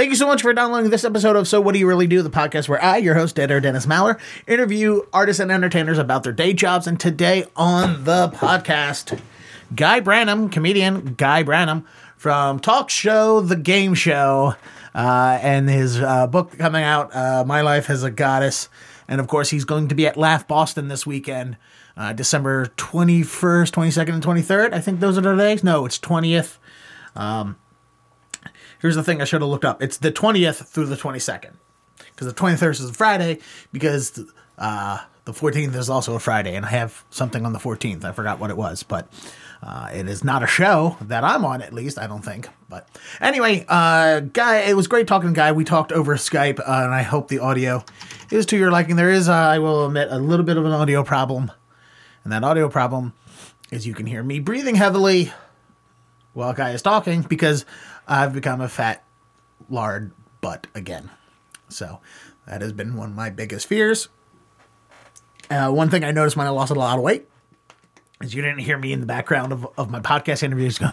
Thank you so much for downloading this episode of So What Do You Really Do, the podcast where I, your host, Editor Dennis Maller, interview artists and entertainers about their day jobs. And today on the podcast, Guy Branum, comedian Guy Branum from Talk Show The Game Show, uh, and his uh, book coming out, uh, My Life as a Goddess. And of course, he's going to be at Laugh Boston this weekend, uh, December 21st, 22nd, and 23rd. I think those are the days. No, it's 20th. Um, here's the thing I should have looked up it's the 20th through the 22nd. Because the 23rd is a Friday, because uh, the 14th is also a Friday, and I have something on the 14th. I forgot what it was, but uh, it is not a show that I'm on, at least, I don't think. But anyway, uh, Guy, it was great talking to Guy. We talked over Skype, uh, and I hope the audio is to your liking. There is, uh, I will admit, a little bit of an audio problem. And that audio problem is you can hear me breathing heavily while Guy is talking because I've become a fat lard butt again. So that has been one of my biggest fears. Uh, one thing I noticed when I lost a lot of weight is you didn't hear me in the background of, of my podcast interviews going.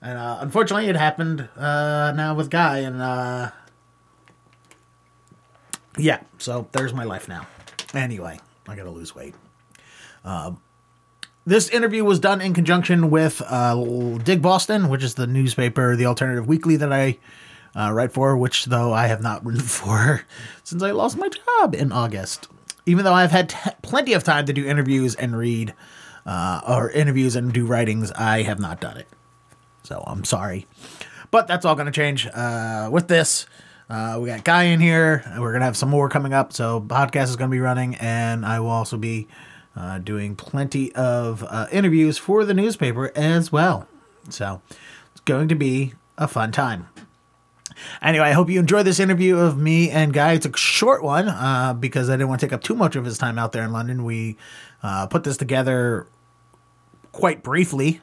And uh, unfortunately, it happened uh, now with Guy, and uh, yeah, so there's my life now. Anyway, I gotta lose weight. Um, this interview was done in conjunction with uh, Dig Boston, which is the newspaper, the alternative weekly that I uh, write for, which though I have not written for since I lost my job in August. Even though I've had t- plenty of time to do interviews and read, uh, or interviews and do writings, I have not done it. So I'm sorry. But that's all going to change uh, with this. Uh, we got Guy in here. We're going to have some more coming up. So podcast is going to be running, and I will also be uh, doing plenty of uh, interviews for the newspaper as well. So it's going to be a fun time. Anyway, I hope you enjoyed this interview of me and Guy. It's a short one uh, because I didn't want to take up too much of his time out there in London. We uh, put this together quite briefly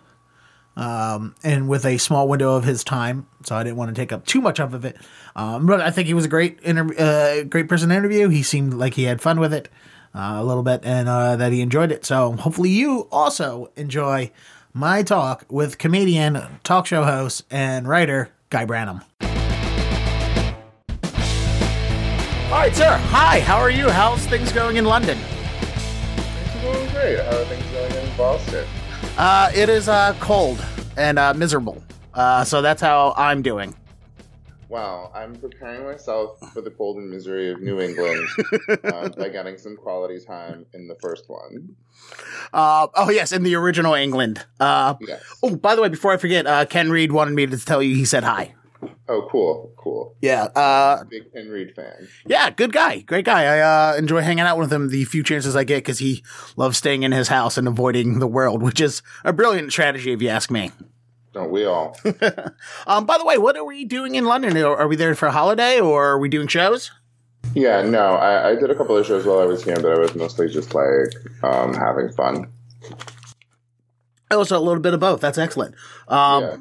um, and with a small window of his time, so I didn't want to take up too much of it. Um, but I think he was a great inter- uh, great person to interview. He seemed like he had fun with it uh, a little bit, and uh, that he enjoyed it. So hopefully you also enjoy my talk with comedian, talk show host, and writer Guy Branum. All right, sir. Hi. How are you? How's things going in London? Things are going great. How are things going in Boston? Uh, it is uh, cold and uh, miserable. Uh, so that's how I'm doing. Wow, I'm preparing myself for the cold and misery of New England uh, by getting some quality time in the first one. Uh, oh yes, in the original England. Uh, Yes. oh, by the way, before I forget, uh, Ken Reed wanted me to tell you he said hi. Oh, cool, cool. Yeah. Uh, Big Ken Reed fan. yeah, good guy, great guy. I uh, enjoy hanging out with him the few chances I get because he loves staying in his house and avoiding the world, which is a brilliant strategy if you ask me. Don't we all? Um, by the way, what are we doing in London? Are we there for a holiday or are we doing shows? yeah, no, I, I did a couple of shows while I was here, but I was mostly just like um, having fun. Oh, so a little bit of both. That's excellent. Um, yeah.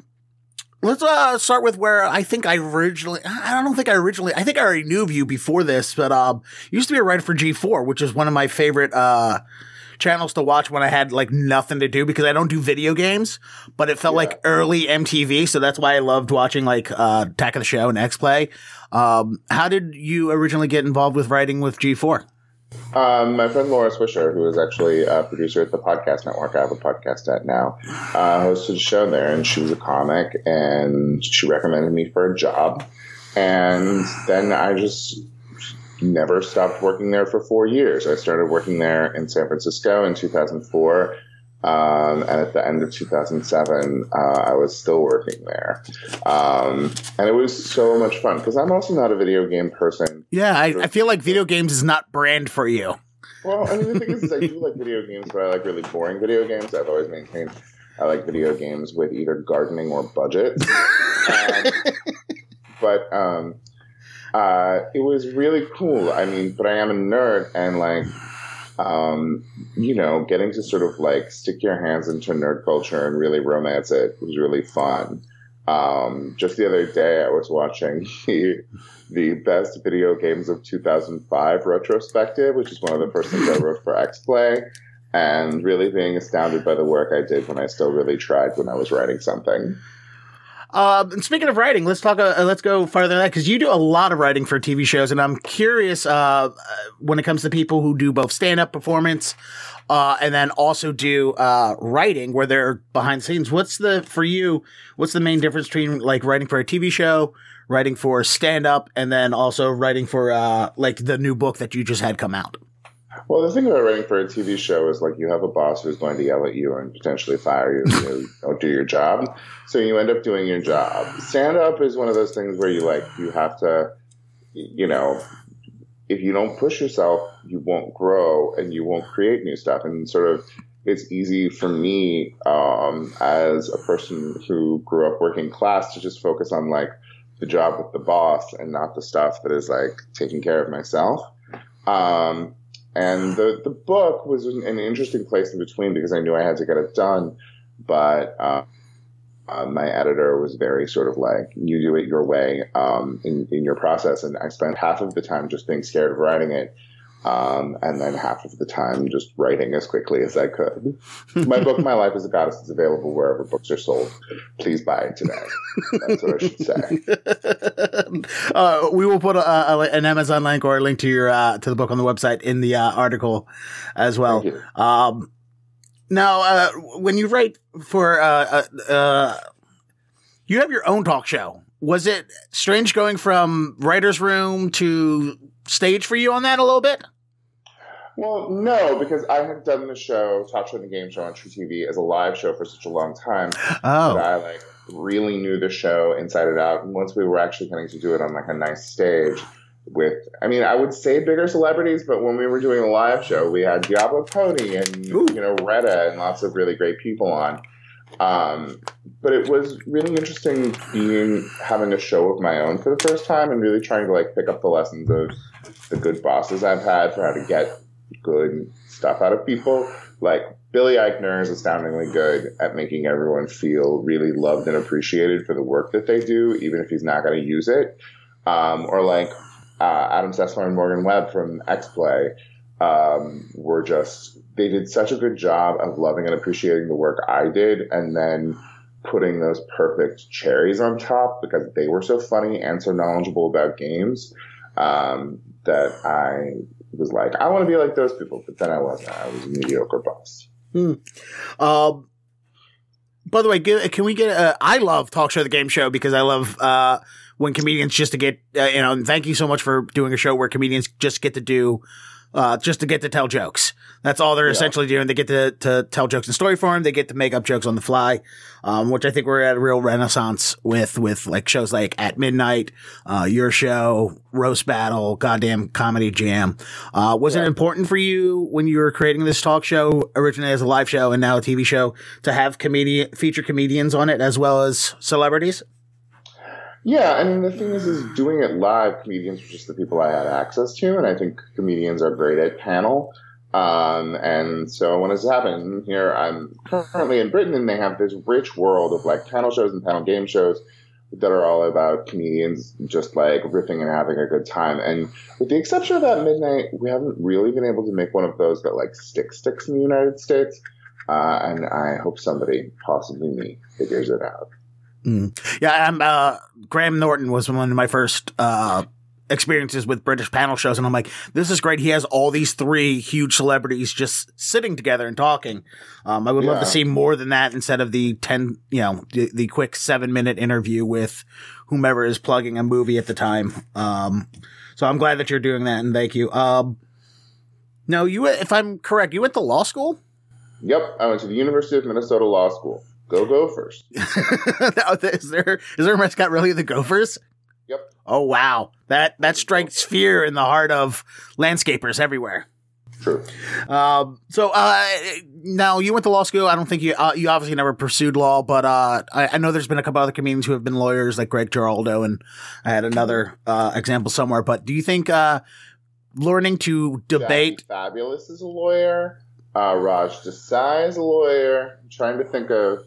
Let's uh, start with where I think I originally. I don't think I originally. I think I already knew of you before this, but um, you used to be a writer for G4, which is one of my favorite uh channels to watch when I had like nothing to do because I don't do video games, but it felt Yeah. like early MTV, so that's why I loved watching like uh Attack of the Show and X Play. Um, how did you originally get involved with writing with G4? Um, my friend Laura Swisher, who is actually a producer at the podcast network I have a podcast at now, uh, hosted a show there, and she was a comic, and she recommended me for a job, and then I just never stopped working there for four years. I started working there in San Francisco in 2004. Um, and at the end of 2007, uh, I was still working there. Um, and it was so much fun because I'm also not a video game person. Yeah, I, I feel like video games is not brand for you. Well, I mean, the thing is, is I do like video games, but I like really boring video games. I've always maintained I like video games with either gardening or budget. um, but um, uh, it was really cool. I mean, but I am a nerd, and like, um, you know, getting to sort of like stick your hands into nerd culture and really romance it was really fun. Um, just the other day, I was watching the, the best video games of 2005 retrospective, which is one of the first things I wrote for X Play. and really being astounded by the work I did when I still really tried when I was writing something. Um, and speaking of writing, let's talk. Uh, let's go farther than that because you do a lot of writing for TV shows, and I'm curious uh, when it comes to people who do both stand up performance uh, and then also do uh, writing where they're behind the scenes. What's the for you? What's the main difference between like writing for a TV show, writing for stand up, and then also writing for uh, like the new book that you just had come out? Well, the thing about writing for a TV show is like you have a boss who's going to yell at you and potentially fire you if you don't do your job. So you end up doing your job. Stand up is one of those things where you like you have to, you know, if you don't push yourself, you won't grow and you won't create new stuff. And sort of, it's easy for me um, as a person who grew up working class to just focus on like the job with the boss and not the stuff that is like taking care of myself. Um, and the, the book was an interesting place in between because I knew I had to get it done. But uh, uh, my editor was very sort of like, you do it your way um, in, in your process. And I spent half of the time just being scared of writing it. Um, and then half of the time just writing as quickly as I could. My book, My Life as a Goddess, is available wherever books are sold. Please buy it today. That's what I should say. Uh, we will put a, a, an Amazon link or a link to your uh, to the book on the website in the uh, article as well. Um, now, uh, when you write for uh, uh, you have your own talk show. Was it strange going from writer's room to stage for you on that a little bit? Well, no, because I had done the show, Talk Show and the Game Show on truTV as a live show for such a long time oh. that I like really knew the show inside and out. And once we were actually getting to do it on like a nice stage with, I mean, I would say bigger celebrities, but when we were doing a live show, we had Diablo Pony and Ooh. you know Retta and lots of really great people on. Um, but it was really interesting being having a show of my own for the first time and really trying to like pick up the lessons of the good bosses I've had for how to get good stuff out of people. Like Billy Eichner is astoundingly good at making everyone feel really loved and appreciated for the work that they do, even if he's not going to use it. Um, or like uh, Adam Sessler and Morgan Webb from X Play um, were just they did such a good job of loving and appreciating the work I did, and then putting those perfect cherries on top because they were so funny and so knowledgeable about games um, that I was like, I want to be like those people, but then I wasn't. I was a mediocre boss. Hmm. Um, by the way, can we get? A, I love talk show, the game show, because I love uh, when comedians just to get uh, you know. And thank you so much for doing a show where comedians just get to do uh, just to get to tell jokes. That's all they're yeah. essentially doing. They get to, to tell jokes in story form. They get to make up jokes on the fly, um, which I think we're at a real renaissance with, with like shows like At Midnight, uh, Your Show, Roast Battle, Goddamn Comedy Jam. Uh, was yeah. it important for you when you were creating this talk show originally as a live show and now a TV show to have comedian, feature comedians on it as well as celebrities? Yeah, mean the thing is, is doing it live. Comedians were just the people I had access to, and I think comedians are great at panel. Um, and so when this happened here, I'm currently in Britain, and they have this rich world of like panel shows and panel game shows that are all about comedians just like riffing and having a good time. And with the exception of that midnight, we haven't really been able to make one of those that like stick sticks in the United States. Uh, and I hope somebody, possibly me, figures it out. Mm. Yeah, I'm, uh, Graham Norton was one of my first uh, experiences with British panel shows, and I'm like, this is great. He has all these three huge celebrities just sitting together and talking. Um, I would yeah. love to see more than that instead of the ten, you know, the, the quick seven minute interview with whomever is plugging a movie at the time. Um, so I'm glad that you're doing that, and thank you. Um, no, you, if I'm correct, you went to law school. Yep, I went to the University of Minnesota Law School. Go Gophers. is there is there a mascot really the Gophers? Yep. Oh wow, that that strikes fear in the heart of landscapers everywhere. True. Um, so uh, now you went to law school. I don't think you uh, you obviously never pursued law, but uh, I, I, know there's been a couple other comedians who have been lawyers, like Greg Giraldo, and I had another uh, example somewhere. But do you think uh, learning to debate? Fabulous is a lawyer. Uh, Raj Desai is a lawyer. I'm trying to think of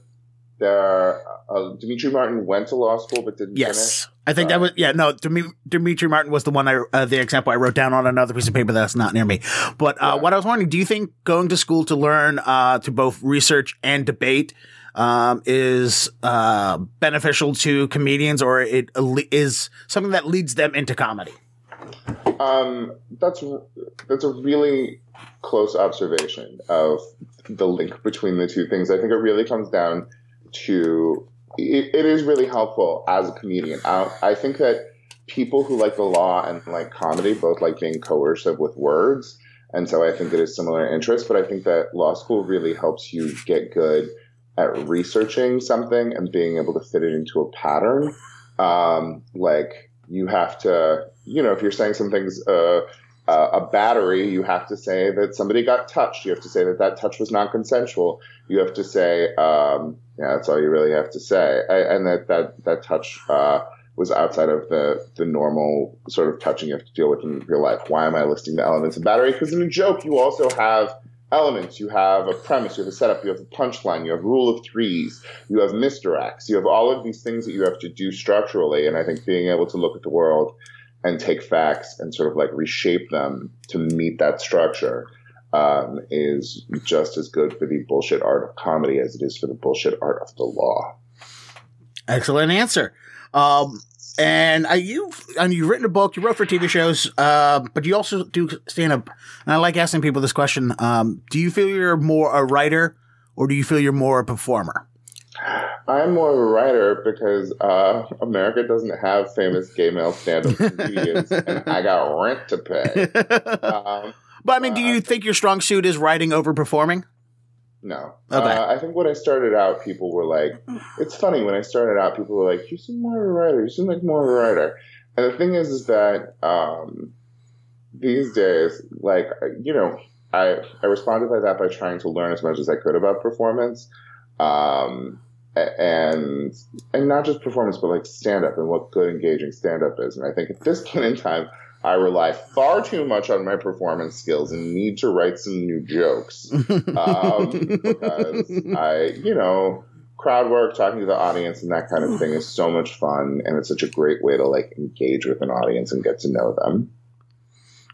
there, uh, Demetri Martin went to law school but didn't finish? Yes, finish. I think that was yeah. No, Demi- Demetri Martin was the one I uh, the example I wrote down on another piece of paper that's not near me. But uh, Yeah. what I was wondering, do you think going to school to learn uh, to both research and debate um, is uh, beneficial to comedians, or it is something that leads them into comedy? Um, that's that's a really close observation of the link between the two things. I think it really comes down to it, it is really helpful as a comedian. I, I think that people who like the law and like comedy both like being coercive with words, and so I think it is similar interests. But I think that law school really helps you get good at researching something and being able to fit it into a pattern. Um, like you have to, you know, if you're saying something's uh, uh, a battery, you have to say that somebody got touched. You have to say that that touch was non consensual. You have to say, um, yeah, that's all you really have to say, and that that that touch uh, was outside of the the normal sort of touching you have to deal with in real life. Why am I listing the elements of battery? Because in a joke, you also have elements. You have a premise, you have a setup, you have a punchline, you have rule of threes, you have misdirects, you have all of these things that you have to do structurally. And I think being able to look at the world and take facts and sort of like reshape them to meet that structure um, is just as good for the bullshit art of comedy as it is for the bullshit art of the law. Excellent answer. Um, and uh, you, and you've written a book, you wrote for TV shows, uh, but you also do stand up. And I like asking people this question: um, Do you feel you're more a writer, or do you feel you're more a performer? I'm more of a writer because uh, America doesn't have famous gay male stand-up comedians, and I got rent to pay. Um, But I mean, do you think your strong suit is writing over performing? No. Okay. Uh, I think when I started out, people were like, it's funny, when I started out, people were like, you seem more of a writer. You seem like more of a writer. And the thing is, is that um, these days, like, you know, I, I responded by that by trying to learn as much as I could about performance. Um, and and not just performance, but like stand up and what good engaging stand up is. And I think at this point in time, I rely far too much on my performance skills and need to write some new jokes um, because I, you know, crowd work, talking to the audience, and that kind of thing is so much fun, and it's such a great way to like engage with an audience and get to know them.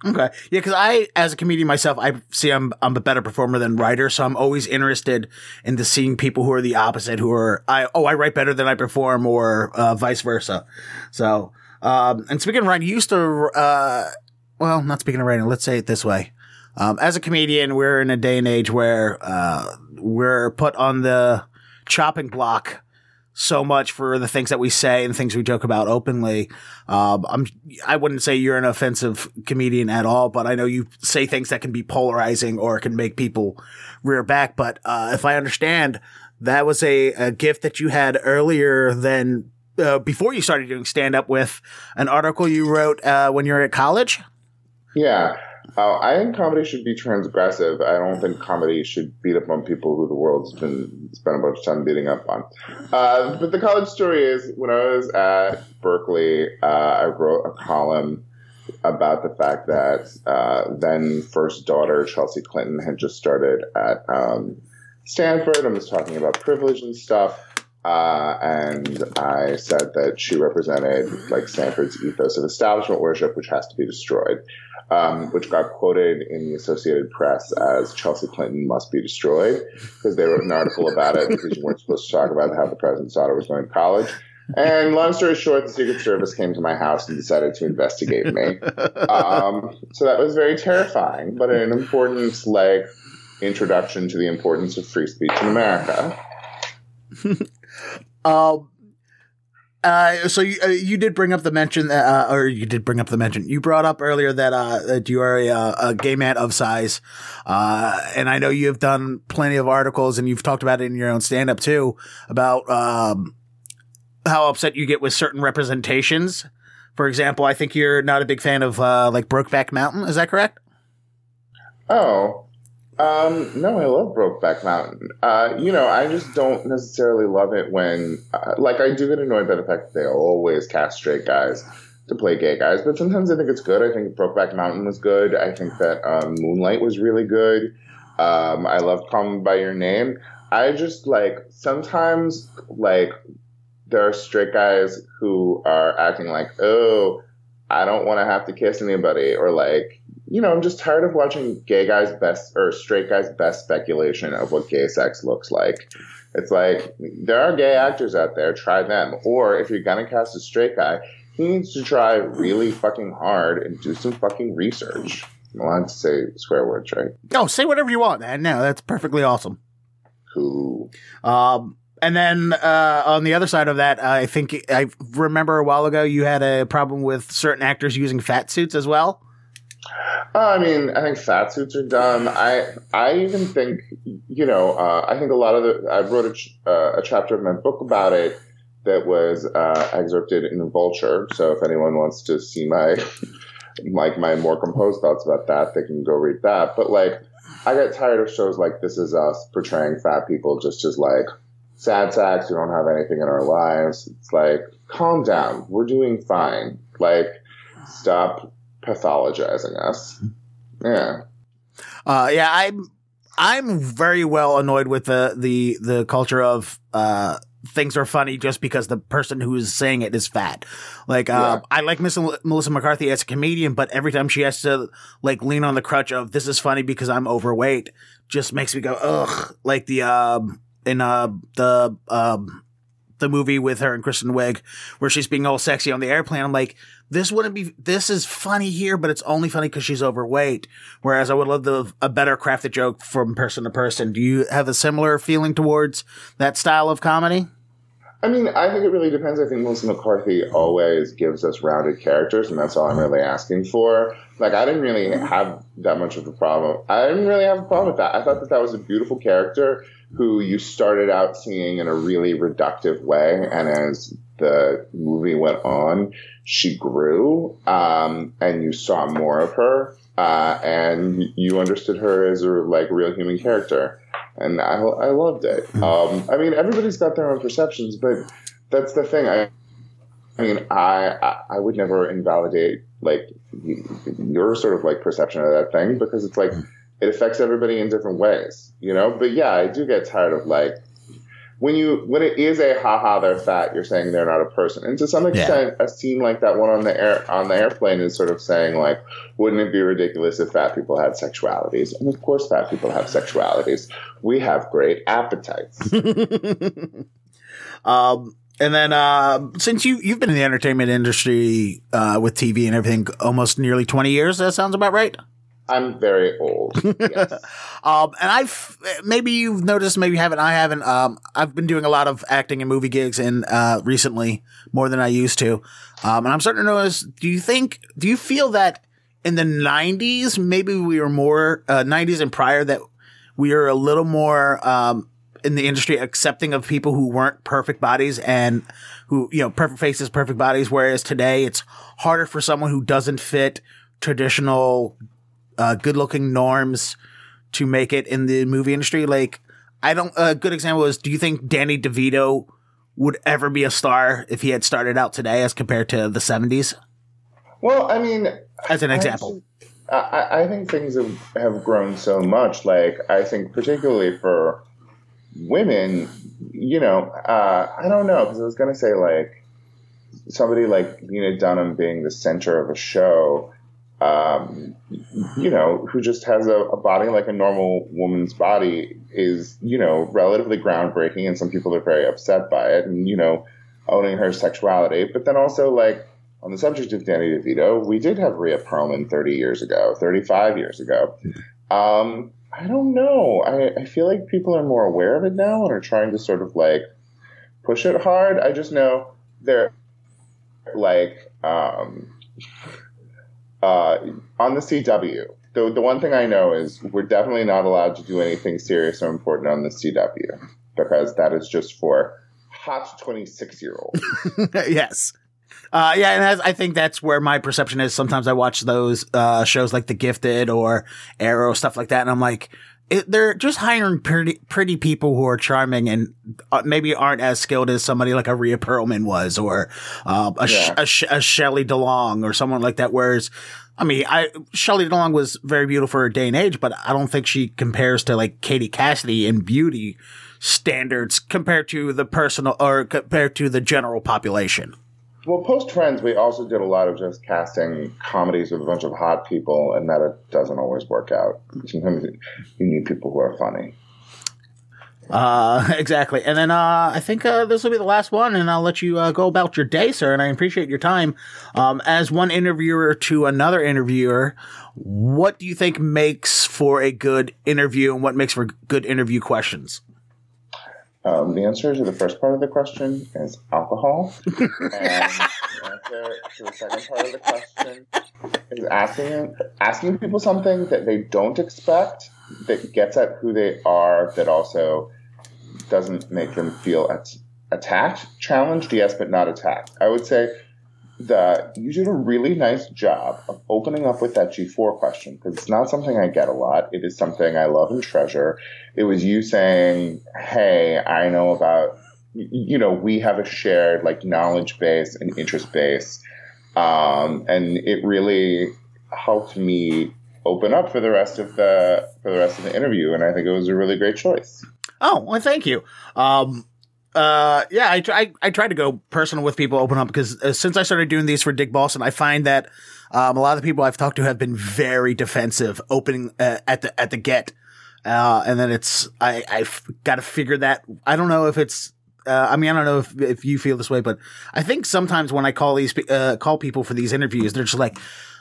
Okay. Yeah, because I, as a comedian myself, I see I'm I'm a better performer than writer, so I'm always interested in into seeing people who are the opposite, who are I oh I write better than I perform, or uh, vice versa. So, um, and speaking of writing, you used to, uh, well, not speaking of writing, let's say it this way. Um, as a comedian, we're in a day and age where uh, we're put on the chopping block so much for the things that we say and things we joke about openly. Um, I'm, I wouldn't say you're an offensive comedian at all, but I know you say things that can be polarizing or can make people rear back. But, uh, if I understand, that was a, a gift that you had earlier than, uh, before you started doing stand up with an article you wrote, uh, when you were at college. Yeah. Uh, I think comedy should be transgressive. I don't think comedy should beat up on people who the world's been spent a bunch of time beating up on. Uh, but the college story is when I was at Berkeley, uh, I wrote a column about the fact that uh, then first daughter Chelsea Clinton had just started at um, Stanford and was talking about privilege and stuff. Uh, and I said that she represented like Stanford's ethos of establishment worship, which has to be destroyed um, which got quoted in the Associated Press as Chelsea Clinton must be destroyed because they wrote an article about it because you weren't supposed to talk about how the president's daughter was going to college. And long story short, the Secret Service came to my house and decided to investigate me. Um, so that was very terrifying, but an important like introduction to the importance of free speech in America. Um, uh, so you, uh, you did bring up the mention, uh, or you did bring up the mention. You brought up earlier that uh, that you are a, a gay man of size, uh, and I know you have done plenty of articles, and you've talked about it in your own stand up too about um, how upset you get with certain representations. For example, I think you're not a big fan of uh, like Brokeback Mountain. Is that correct? Oh, um, no, I love Brokeback Mountain. Uh, you know, I just don't necessarily love it when, uh, like, I do get annoyed by the fact that they always cast straight guys to play gay guys, but sometimes I think it's good. I think Brokeback Mountain was good. I think that um, Moonlight was really good. Um, I love Call Me by Your Name. I just like sometimes like there are straight guys who are acting like, oh, I don't want to have to kiss anybody, or like, you know, I'm just tired of watching gay guys' best or straight guys' best speculation of what gay sex looks like. It's like there are gay actors out there, try them. Or if you're gonna cast a straight guy, he needs to try really fucking hard and do some fucking research. I'm allowed to say swear words, right? Oh, say whatever you want, man. No, that's perfectly awesome. Cool. Um, and then uh, on the other side of that, I think I remember a while ago you had a problem with certain actors using fat suits as well. Uh, I mean, I think fat suits are dumb. I I even think you know uh, I think a lot of the I wrote a, ch- uh, a chapter of my book about it that was uh, excerpted in Vulture. So if anyone wants to see my like my more composed thoughts about that, they can go read that. But like, I get tired of shows like This Is Us portraying fat people just as like sad sacks who don't have anything in our lives. It's like, calm down. We're doing fine. Like, stop pathologizing us. Yeah. Uh, yeah, I'm I'm very well annoyed with the the the culture of uh things are funny just because the person who is saying it is fat. Like, uh, I like Miss Melissa McCarthy as a comedian, but every time she has to like lean on the crutch of this is funny because I'm overweight, just makes me go ugh. Like the um in uh the um the movie with her and Kristen Wiig, where she's being all sexy on the airplane. I'm like, this wouldn't be, this is funny here, but it's only funny because she's overweight. Whereas I would love the, a better crafted joke from person to person. Do you have a similar feeling towards that style of comedy? I mean, I think it really depends. I think Melissa McCarthy always gives us rounded characters, and that's all I'm really asking for. Like, I didn't really have that much of a problem. I didn't really have a problem with that. I thought that that was a beautiful character who you started out seeing in a really reductive way, and as the movie went on, she grew, um, and you saw more of her, uh, and you understood her as a like real human character, and I, I loved it. Hmm. Um, I mean, everybody's got their own perceptions, but that's the thing. I, I mean, I, I would never invalidate like your sort of like perception of that thing because it's like hmm it affects everybody in different ways, you know. But yeah, I do get tired of like when you when it is a haha they're fat, you're saying they're not a person. And to some extent, yeah. a scene like that one on the air on the airplane is sort of saying like, wouldn't it be ridiculous if fat people had sexualities? And of course, fat people have sexualities. We have great appetites. um. And then, uh, since you you've been in the entertainment industry uh, with TV and everything almost nearly twenty years, that sounds about right. I'm very old. Yes. um, and I've maybe you've noticed, maybe you haven't. I haven't. Um, I've been doing a lot of acting and movie gigs in uh, recently more than I used to. Um, and I'm starting to notice. Do you think? Do you feel that in the '90s, maybe we were more uh, '90s and prior that we are a little more um, in the industry accepting of people who weren't perfect bodies and who you know perfect faces, perfect bodies. Whereas today, it's harder for someone who doesn't fit traditional uh, good looking norms to make it in the movie industry. Like, I don't, a good example is, do you think Danny DeVito would ever be a star if he had started out today as compared to the 70s? Well, I mean, as an example. I, I think things have, have grown so much. Like, I think particularly for women, you know, uh, I don't know, because I was going to say, like, somebody like Lena Dunham being the center of a show um, you know, who just has a, a, body like a normal woman's body is, you know, relatively groundbreaking, and some people are very upset by it, and you know, owning her sexuality. But then also, like on the subject of Danny DeVito, we did have Rhea Perlman 30 years ago, 35 years ago. Um, I don't know. I, I feel like people are more aware of it now and are trying to sort of like push it hard. I just know they're like. Um, uh, on the CW, the, the one thing I know is we're definitely not allowed to do anything serious or important on the CW because that is just for hot 26 year olds. yes. Uh, yeah, and I think that's where my perception is. Sometimes I watch those uh, shows like The Gifted or Arrow, stuff like that, and I'm like, it, they're just hiring pretty pretty people who are charming and uh, maybe aren't as skilled as somebody like a Rhea Perlman was or uh, a, yeah. a, a Shelley DeLong or someone like that. Whereas, I mean, I Shelley DeLong was very beautiful for her day and age, but I don't think she compares to like Katie Cassidy in beauty. standards compared to the personal or compared to the general population? Well, post Friends, we also did a lot of just casting comedies with a bunch of hot people, and that it doesn't always work out. Sometimes you need people who are funny. Uh, exactly. And then, uh, I think, uh, this will be the last one and I'll let you, uh, go about your day, sir. And I appreciate your time. Um, as one interviewer to another interviewer, what do you think makes for a good interview and what makes for good interview questions? Um, the answer to the first part of the question is alcohol. and the answer to the second part of the question is asking asking people something that they don't expect that gets at who they are, that also doesn't make them feel at, attacked, challenged, yes, but not attacked. I would say that you did a really nice job of opening up with that G4 question because it's not something I get a lot. It is something I love and treasure. It was you saying, Hey, I know about, you know, we have a shared like knowledge base and interest base. Um, and it really helped me open up for the rest of the for the rest of the interview and I think it was a really great choice. Oh, well, thank you. Um, uh, yeah, I try, I try to go personal with people, open up because uh, since I started doing these for Dig Boston, I find that, um, a lot of the people I've talked to have been very defensive opening uh, at the, at the get. Uh, and then it's, I, I've got to figure that. I don't know if it's, uh, I mean, I don't know if, if you feel this way, but I think sometimes when I call these, uh, call people for these interviews, they're just like,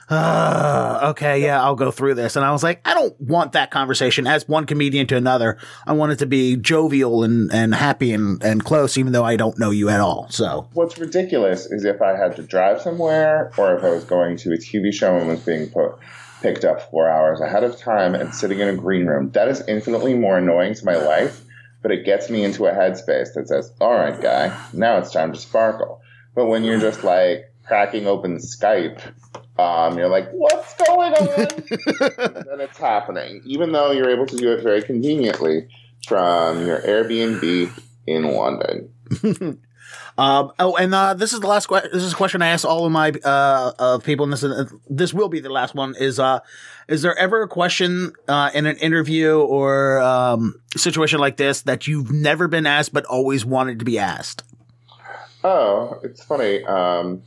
uh, okay, yeah, I'll go through this. And I was like, I don't want that conversation as one comedian to another. I want it to be jovial and, and happy and, and close, even though I don't know you at all. So what's ridiculous is if I had to drive somewhere or if I was going to a TV show and was being put picked up four hours ahead of time and sitting in a green room, that is infinitely more annoying to my life, but it gets me into a headspace that says, all right, guy, now it's time to sparkle. But when you're just like cracking open Skype um, you're like, what's going on? and it's happening, even though you're able to do it very conveniently from your Airbnb in London. um, oh, and uh, this is the last question. This is a question I ask all of my uh, uh, people, and this is, this will be the last one. Is uh, is there ever a question uh, in an interview or um, situation like this that you've never been asked but always wanted to be asked? Oh, it's funny. Um,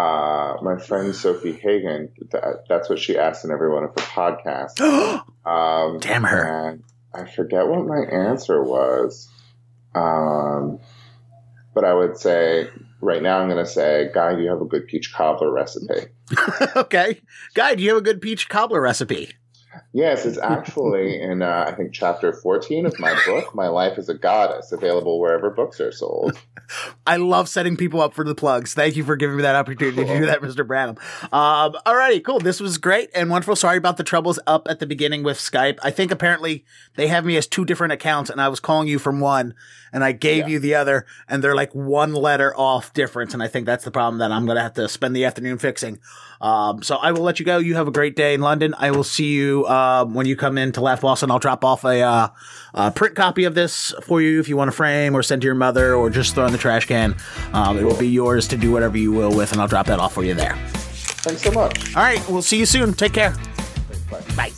uh, my friend Sofie Hagen, that, that's what she asked in every one of her podcasts. um, Damn her. And I forget what my answer was. Um, but I would say, right now, I'm going to say, Guy, do you have a good peach cobbler recipe? okay. Guy, do you have a good peach cobbler recipe? Yes, it's actually in, uh, I think, chapter 14 of my book, My Life as a Goddess, available wherever books are sold. I love setting people up for the plugs. Thank you for giving me that opportunity to do that, Mr. Branum. Um, all righty, cool. This was great and wonderful. Sorry about the troubles up at the beginning with Skype. I think apparently they have me as two different accounts and I was calling you from one and I gave yeah. you the other and they're like one letter off difference. And I think that's the problem that I'm going to have to spend the afternoon fixing. Um, so I will let you go. You have a great day in London. I will see you, uh, when you come in to Laugh Boston. I'll drop off a, uh, a print copy of this for you if you want to frame or send to your mother or just throw in the trash can. Um, it will be yours to do whatever you will with, and I'll drop that off for you there. Thanks so much. All right. We'll see you soon. Take care. Bye. Bye.